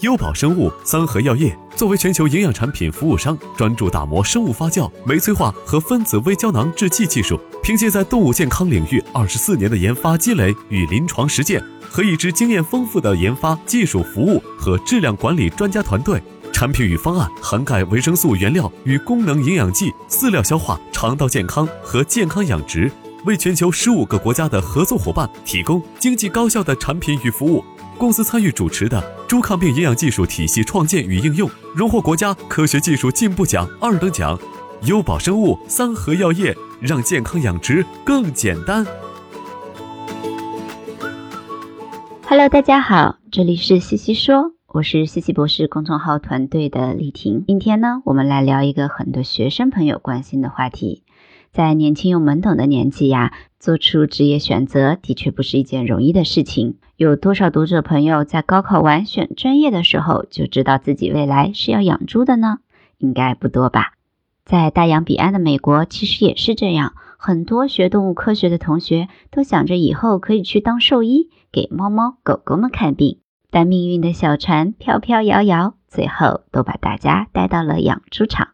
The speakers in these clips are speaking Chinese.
优宝生物、三和药业作为全球营养产品服务商，专注打磨生物发酵、酶催化和分子微胶囊制剂技术。凭借在动物健康领域二十四年的研发积累与临床实践，和一支经验丰富的研发、技术服务和质量管理专家团队，产品与方案涵盖维生素原料与功能营养剂、饲料消化、肠道健康和健康养殖，为全球十五个国家的合作伙伴提供经济高效的产品与服务。公司参与主持的猪抗病营养技术体系创建与应用，荣获国家科学技术进步奖二等奖。优宝生物、三和药业，让健康养殖更简单。Hello，大家好，这里是西西说，我是西西博士公众号团队的丽婷。今天呢，我们来聊一个很多学生朋友关心的话题。在年轻又懵懂的年纪呀，做出职业选择的确不是一件容易的事情。有多少读者朋友在高考完选专业的时候就知道自己未来是要养猪的呢？应该不多吧。在大洋彼岸的美国，其实也是这样。很多学动物科学的同学都想着以后可以去当兽医，给猫猫狗狗们看病。但命运的小船飘飘摇摇，最后都把大家带到了养猪场。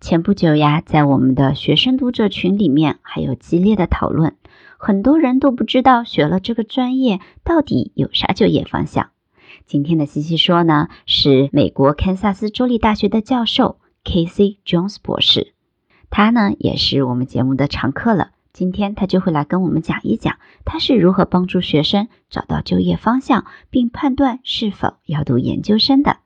前不久呀，在我们的学生读者群里面还有激烈的讨论，很多人都不知道学了这个专业到底有啥就业方向。今天的西西说呢，是美国堪萨斯州立大学的教授 K.C. Jones 博士，他呢也是我们节目的常客了。今天他就会来跟我们讲一讲，他是如何帮助学生找到就业方向，并判断是否要读研究生的。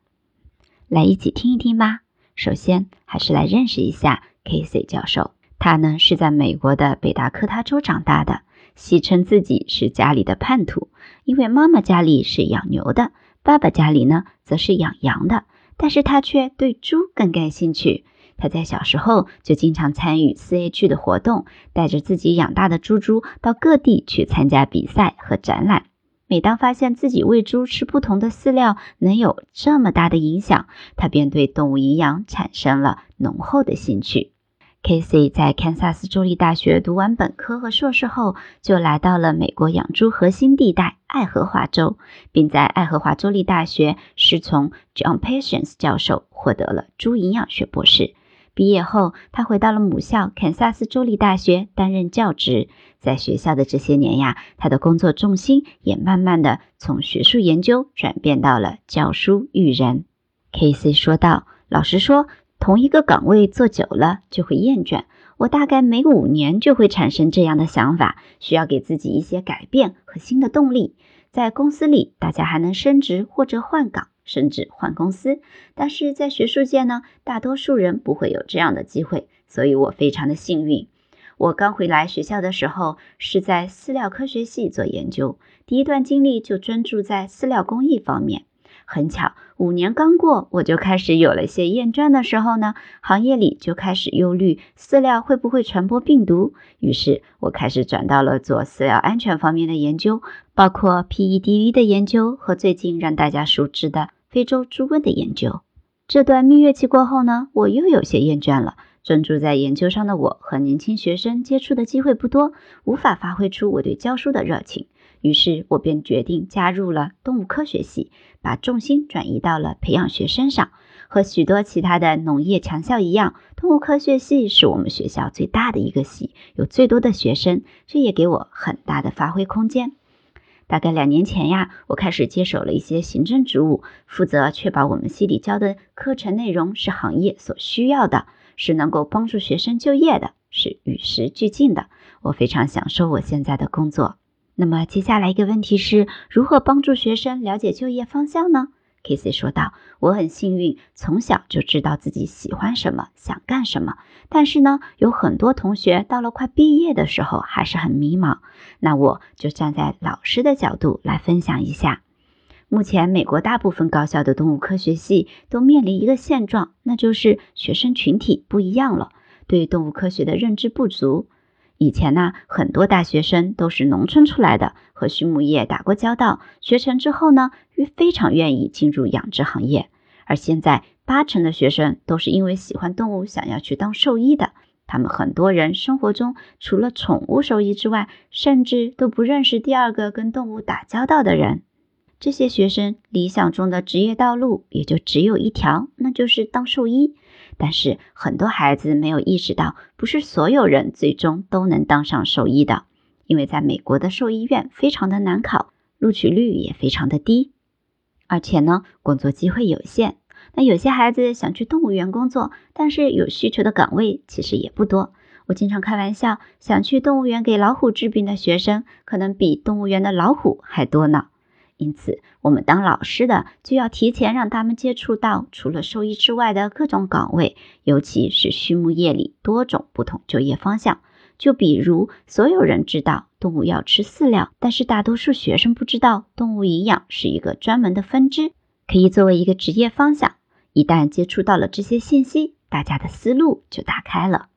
来，一起听一听吧。首先，还是来认识一下 Casey 教授。他呢是在美国的北达科他州长大的，戏称自己是家里的叛徒，因为妈妈家里是养牛的，爸爸家里呢则是养羊的，但是他却对猪更感兴趣。他在小时候就经常参与 CH 的活动，带着自己养大的猪猪到各地去参加比赛和展览。每当发现自己喂猪吃不同的饲料能有这么大的影响，他便对动物营养产生了浓厚的兴趣。Casey 在堪萨斯州立大学读完本科和硕士后，就来到了美国养猪核心地带爱荷华州，并在爱荷华州立大学师从 John Patience 教授获得了猪营养学博士。毕业后，他回到了母校堪萨斯州立大学担任教职。在学校的这些年呀，他的工作重心也慢慢的从学术研究转变到了教书育人。K.C. 说道：“老实说，同一个岗位做久了就会厌倦。我大概每五年就会产生这样的想法，需要给自己一些改变和新的动力。在公司里，大家还能升职或者换岗。”甚至换公司，但是在学术界呢，大多数人不会有这样的机会，所以我非常的幸运。我刚回来学校的时候是在饲料科学系做研究，第一段经历就专注在饲料工艺方面。很巧，五年刚过，我就开始有了些厌倦的时候呢，行业里就开始忧虑饲料会不会传播病毒，于是我开始转到了做饲料安全方面的研究，包括 PEDV 的研究和最近让大家熟知的非洲猪瘟的研究。这段蜜月期过后呢，我又有些厌倦了。专注在研究上的我和年轻学生接触的机会不多，无法发挥出我对教书的热情。于是我便决定加入了动物科学系，把重心转移到了培养学生上。和许多其他的农业强校一样，动物科学系是我们学校最大的一个系，有最多的学生，这也给我很大的发挥空间。大概两年前呀，我开始接手了一些行政职务，负责确保我们系里教的课程内容是行业所需要的，是能够帮助学生就业的，是与时俱进的。我非常享受我现在的工作。那么接下来一个问题是如何帮助学生了解就业方向呢？K.C. 说道：“我很幸运，从小就知道自己喜欢什么，想干什么。但是呢，有很多同学到了快毕业的时候还是很迷茫。那我就站在老师的角度来分享一下。目前美国大部分高校的动物科学系都面临一个现状，那就是学生群体不一样了，对动物科学的认知不足。”以前呢，很多大学生都是农村出来的，和畜牧业打过交道，学成之后呢，非常愿意进入养殖行业。而现在，八成的学生都是因为喜欢动物，想要去当兽医的。他们很多人生活中除了宠物兽医之外，甚至都不认识第二个跟动物打交道的人。这些学生理想中的职业道路也就只有一条，那就是当兽医。但是很多孩子没有意识到，不是所有人最终都能当上兽医的，因为在美国的兽医院非常的难考，录取率也非常的低，而且呢，工作机会有限。那有些孩子想去动物园工作，但是有需求的岗位其实也不多。我经常开玩笑，想去动物园给老虎治病的学生，可能比动物园的老虎还多呢。因此，我们当老师的就要提前让他们接触到除了兽医之外的各种岗位，尤其是畜牧业里多种不同就业方向。就比如，所有人知道动物要吃饲料，但是大多数学生不知道动物营养是一个专门的分支，可以作为一个职业方向。一旦接触到了这些信息，大家的思路就打开了。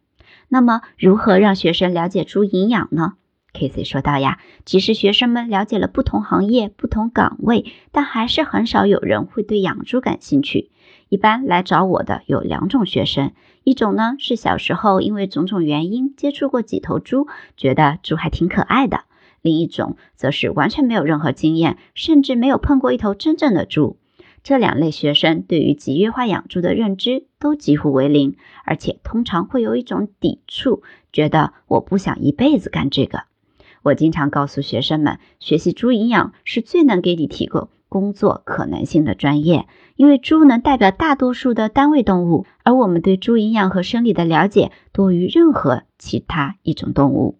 那么，如何让学生了解猪营养呢？K.C. 说道呀，即使学生们了解了不同行业、不同岗位，但还是很少有人会对养猪感兴趣。一般来找我的有两种学生，一种呢是小时候因为种种原因接触过几头猪，觉得猪还挺可爱的；另一种则是完全没有任何经验，甚至没有碰过一头真正的猪。这两类学生对于集约化养猪的认知都几乎为零，而且通常会有一种抵触，觉得我不想一辈子干这个。我经常告诉学生们，学习猪营养是最能给你提供工作可能性的专业，因为猪能代表大多数的单位动物，而我们对猪营养和生理的了解多于任何其他一种动物。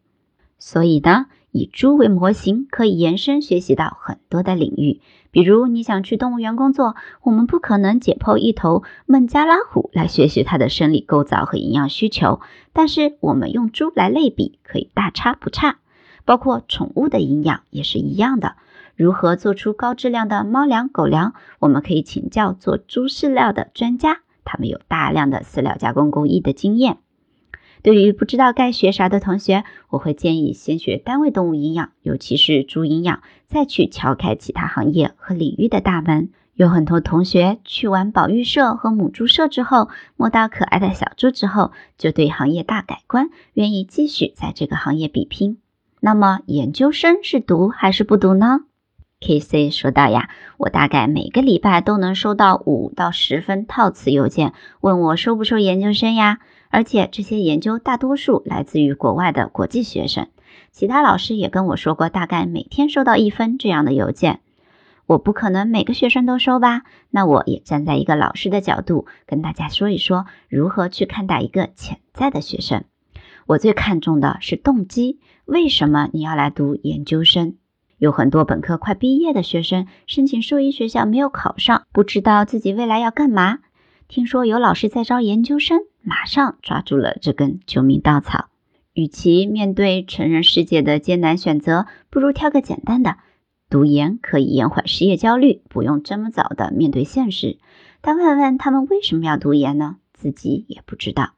所以呢，以猪为模型，可以延伸学习到很多的领域。比如你想去动物园工作，我们不可能解剖一头孟加拉虎来学习它的生理构造和营养需求，但是我们用猪来类比，可以大差不差。包括宠物的营养也是一样的。如何做出高质量的猫粮、狗粮？我们可以请教做猪饲料的专家，他们有大量的饲料加工工艺的经验。对于不知道该学啥的同学，我会建议先学单位动物营养，尤其是猪营养，再去敲开其他行业和领域的大门。有很多同学去完保育社和母猪社之后，摸到可爱的小猪之后，就对行业大改观，愿意继续在这个行业比拼。那么研究生是读还是不读呢？K.C. 说道呀，我大概每个礼拜都能收到五到十份套词邮件，问我收不收研究生呀。而且这些研究大多数来自于国外的国际学生。其他老师也跟我说过，大概每天收到一封这样的邮件。我不可能每个学生都收吧？那我也站在一个老师的角度，跟大家说一说如何去看待一个潜在的学生。我最看重的是动机。为什么你要来读研究生？有很多本科快毕业的学生申请兽医学校没有考上，不知道自己未来要干嘛。听说有老师在招研究生，马上抓住了这根救命稻草。与其面对成人世界的艰难选择，不如挑个简单的。读研可以延缓失业焦虑，不用这么早的面对现实。但问问他们为什么要读研呢？自己也不知道。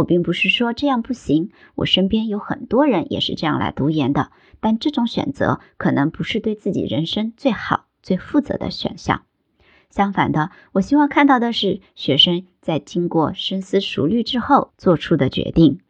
我并不是说这样不行，我身边有很多人也是这样来读研的，但这种选择可能不是对自己人生最好、最负责的选项。相反的，我希望看到的是学生在经过深思熟虑之后做出的决定。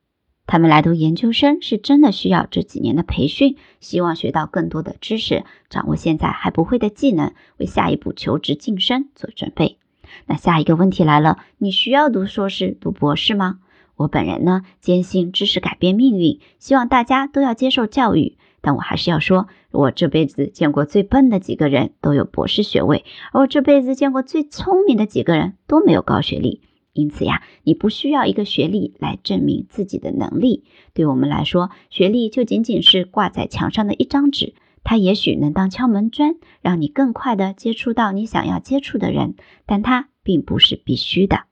他们来读研究生是真的需要这几年的培训，希望学到更多的知识，掌握现在还不会的技能，为下一步求职晋升做准备。那下一个问题来了，你需要读硕士、读博士吗？我本人呢，坚信知识改变命运，希望大家都要接受教育。但我还是要说，我这辈子见过最笨的几个人都有博士学位，而我这辈子见过最聪明的几个人都没有高学历。因此呀，你不需要一个学历来证明自己的能力。对我们来说，学历就仅仅是挂在墙上的一张纸，它也许能当敲门砖，让你更快的接触到你想要接触的人，但它并不是必须的。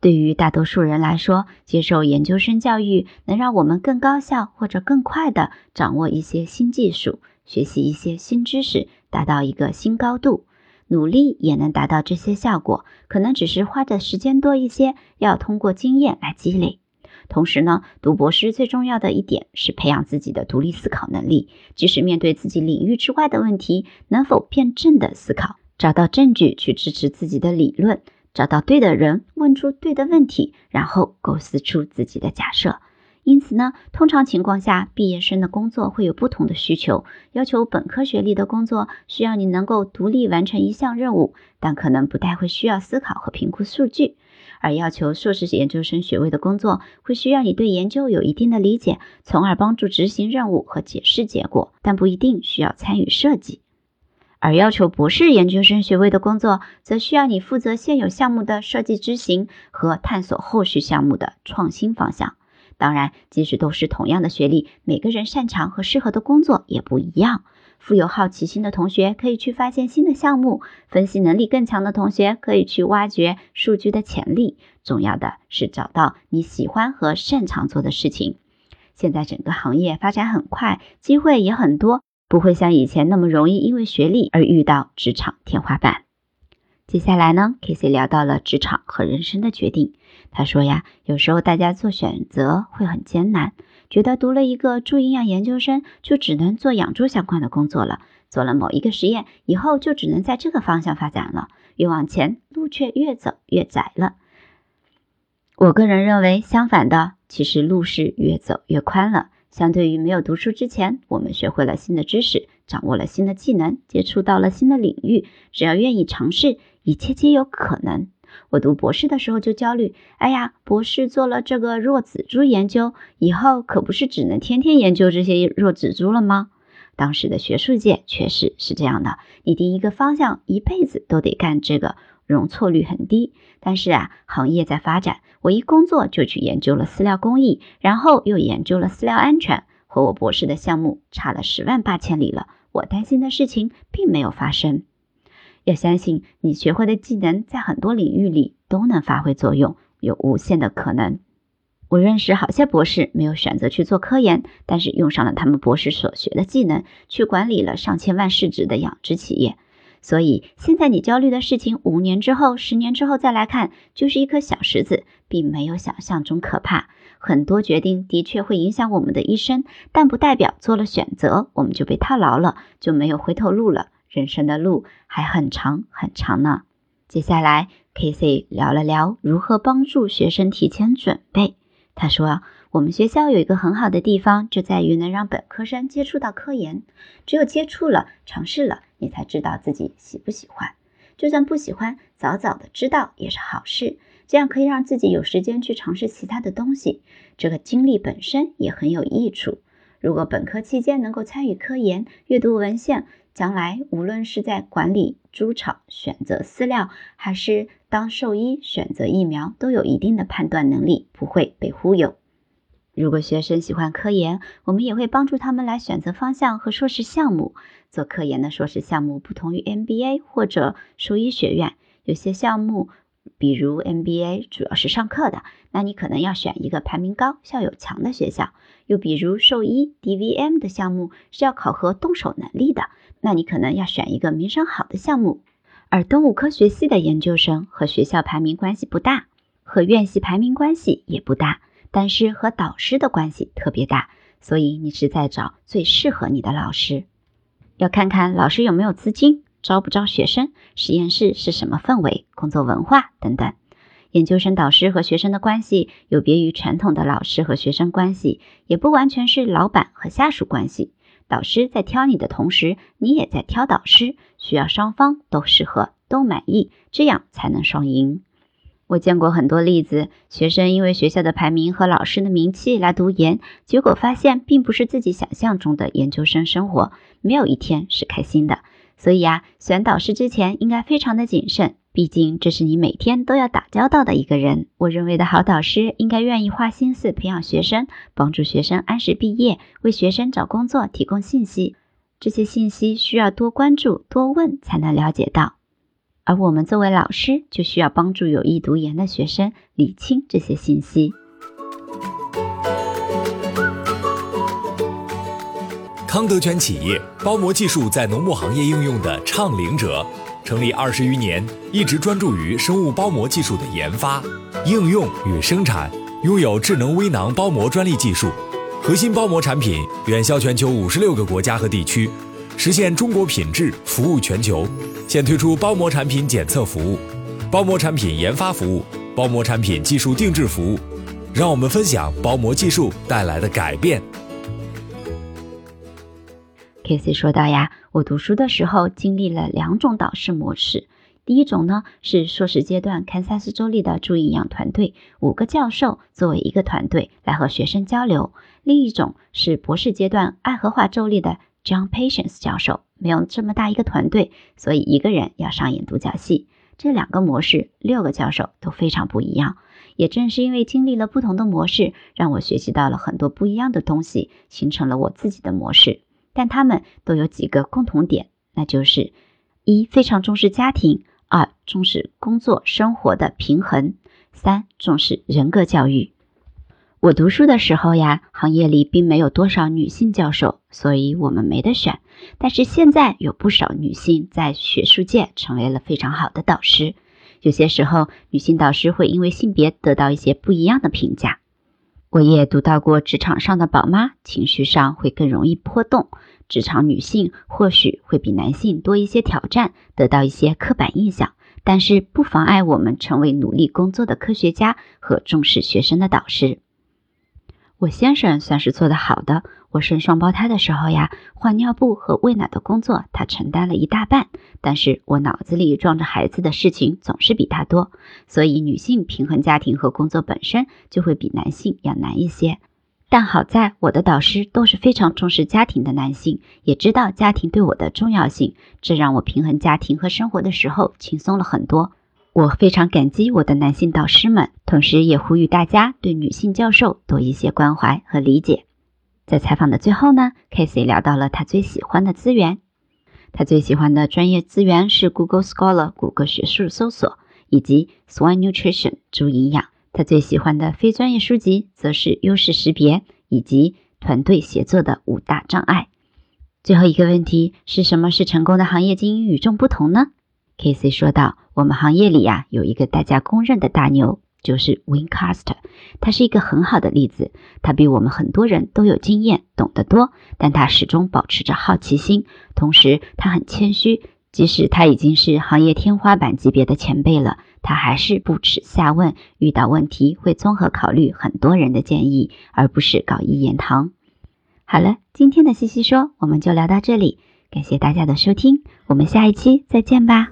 对于大多数人来说，接受研究生教育能让我们更高效或者更快地掌握一些新技术，学习一些新知识，达到一个新高度。努力也能达到这些效果，可能只是花的时间多一些，要通过经验来积累。同时呢，读博士最重要的一点是培养自己的独立思考能力，即使面对自己领域之外的问题，能否辩证的思考，找到证据去支持自己的理论，找到对的人，问出对的问题，然后构思出自己的假设。因此呢，通常情况下，毕业生的工作会有不同的需求。要求本科学历的工作，需要你能够独立完成一项任务，但可能不太会需要思考和评估数据；而要求硕士研究生学位的工作，会需要你对研究有一定的理解，从而帮助执行任务和解释结果，但不一定需要参与设计；而要求博士研究生学位的工作，则需要你负责现有项目的设计执行和探索后续项目的创新方向。当然，即使都是同样的学历，每个人擅长和适合的工作也不一样。富有好奇心的同学可以去发现新的项目，分析能力更强的同学可以去挖掘数据的潜力。重要的是找到你喜欢和擅长做的事情。现在整个行业发展很快，机会也很多，不会像以前那么容易因为学历而遇到职场天花板。接下来呢，K C 聊到了职场和人生的决定。他说呀，有时候大家做选择会很艰难，觉得读了一个猪营养研究生就只能做养猪相关的工作了，做了某一个实验以后就只能在这个方向发展了，越往前路却越走越窄了。我个人认为相反的，其实路是越走越宽了。相对于没有读书之前，我们学会了新的知识，掌握了新的技能，接触到了新的领域，只要愿意尝试，一切皆有可能。我读博士的时候就焦虑，哎呀，博士做了这个弱子猪研究，以后可不是只能天天研究这些弱子猪了吗？当时的学术界确实是这样的，你第一个方向一辈子都得干这个，容错率很低。但是啊，行业在发展，我一工作就去研究了饲料工艺，然后又研究了饲料安全，和我博士的项目差了十万八千里了。我担心的事情并没有发生。要相信，你学会的技能在很多领域里都能发挥作用，有无限的可能。我认识好些博士，没有选择去做科研，但是用上了他们博士所学的技能，去管理了上千万市值的养殖企业。所以，现在你焦虑的事情，五年之后、十年之后再来看，就是一颗小石子，并没有想象中可怕。很多决定的确会影响我们的一生，但不代表做了选择，我们就被套牢了，就没有回头路了。人生的路还很长很长呢。接下来，K C 聊了聊如何帮助学生提前准备。他说：“我们学校有一个很好的地方，就在于能让本科生接触到科研。只有接触了、尝试了，你才知道自己喜不喜欢。就算不喜欢，早早的知道也是好事。这样可以让自己有时间去尝试其他的东西。这个经历本身也很有益处。如果本科期间能够参与科研、阅读文献。”将来无论是在管理猪场、选择饲料，还是当兽医选择疫苗，都有一定的判断能力，不会被忽悠。如果学生喜欢科研，我们也会帮助他们来选择方向和硕士项目。做科研的硕士项目不同于 MBA 或者兽医学院，有些项目，比如 MBA 主要是上课的，那你可能要选一个排名高、校友强的学校；又比如兽医 DVM 的项目是要考核动手能力的。那你可能要选一个名声好的项目，而动物科学系的研究生和学校排名关系不大，和院系排名关系也不大，但是和导师的关系特别大，所以你是在找最适合你的老师。要看看老师有没有资金，招不招学生，实验室是什么氛围，工作文化等等。研究生导师和学生的关系有别于传统的老师和学生关系，也不完全是老板和下属关系。导师在挑你的同时，你也在挑导师，需要双方都适合、都满意，这样才能双赢。我见过很多例子，学生因为学校的排名和老师的名气来读研，结果发现并不是自己想象中的研究生生活，没有一天是开心的。所以啊，选导师之前应该非常的谨慎，毕竟这是你每天都要打交道的一个人。我认为的好导师应该愿意花心思培养学生，帮助学生按时毕业，为学生找工作提供信息。这些信息需要多关注、多问才能了解到。而我们作为老师，就需要帮助有意读研的学生理清这些信息。康德全企业包膜技术在农牧行业应用的倡领者，成立二十余年，一直专注于生物包膜技术的研发、应用与生产，拥有智能微囊包膜专利技术，核心包膜产品远销全球五十六个国家和地区，实现中国品质服务全球。现推出包膜产品检测服务、包膜产品研发服务、包膜产品技术定制服务，让我们分享包膜技术带来的改变。K.C. 说道呀，我读书的时候经历了两种导师模式。第一种呢是硕士阶段堪萨斯州立的助营养团队，五个教授作为一个团队来和学生交流；另一种是博士阶段爱荷华州立的 John Patience 教授，没有这么大一个团队，所以一个人要上演独角戏。这两个模式，六个教授都非常不一样。也正是因为经历了不同的模式，让我学习到了很多不一样的东西，形成了我自己的模式。但他们都有几个共同点，那就是一非常重视家庭，二重视工作生活的平衡，三重视人格教育。我读书的时候呀，行业里并没有多少女性教授，所以我们没得选。但是现在有不少女性在学术界成为了非常好的导师。有些时候，女性导师会因为性别得到一些不一样的评价。我也读到过职场上的宝妈情绪上会更容易波动，职场女性或许会比男性多一些挑战，得到一些刻板印象，但是不妨碍我们成为努力工作的科学家和重视学生的导师。我先生算是做得好的。我生双胞胎的时候呀，换尿布和喂奶的工作他承担了一大半，但是我脑子里装着孩子的事情总是比他多，所以女性平衡家庭和工作本身就会比男性要难一些。但好在我的导师都是非常重视家庭的男性，也知道家庭对我的重要性，这让我平衡家庭和生活的时候轻松了很多。我非常感激我的男性导师们，同时也呼吁大家对女性教授多一些关怀和理解。在采访的最后呢，Casey 聊到了他最喜欢的资源。他最喜欢的专业资源是 Google Scholar 谷歌学术搜索以及 Swan Nutrition 猪营养。他最喜欢的非专业书籍则是优势识别以及团队协作的五大障碍。最后一个问题是什么是成功的行业精英与众不同呢 K C 说道：“我们行业里呀有一个大家公认的大牛。”就是 Wincaster，他是一个很好的例子。他比我们很多人都有经验，懂得多，但他始终保持着好奇心。同时，他很谦虚，即使他已经是行业天花板级别的前辈了，他还是不耻下问。遇到问题会综合考虑很多人的建议，而不是搞一言堂。好了，今天的西西说我们就聊到这里，感谢大家的收听，我们下一期再见吧。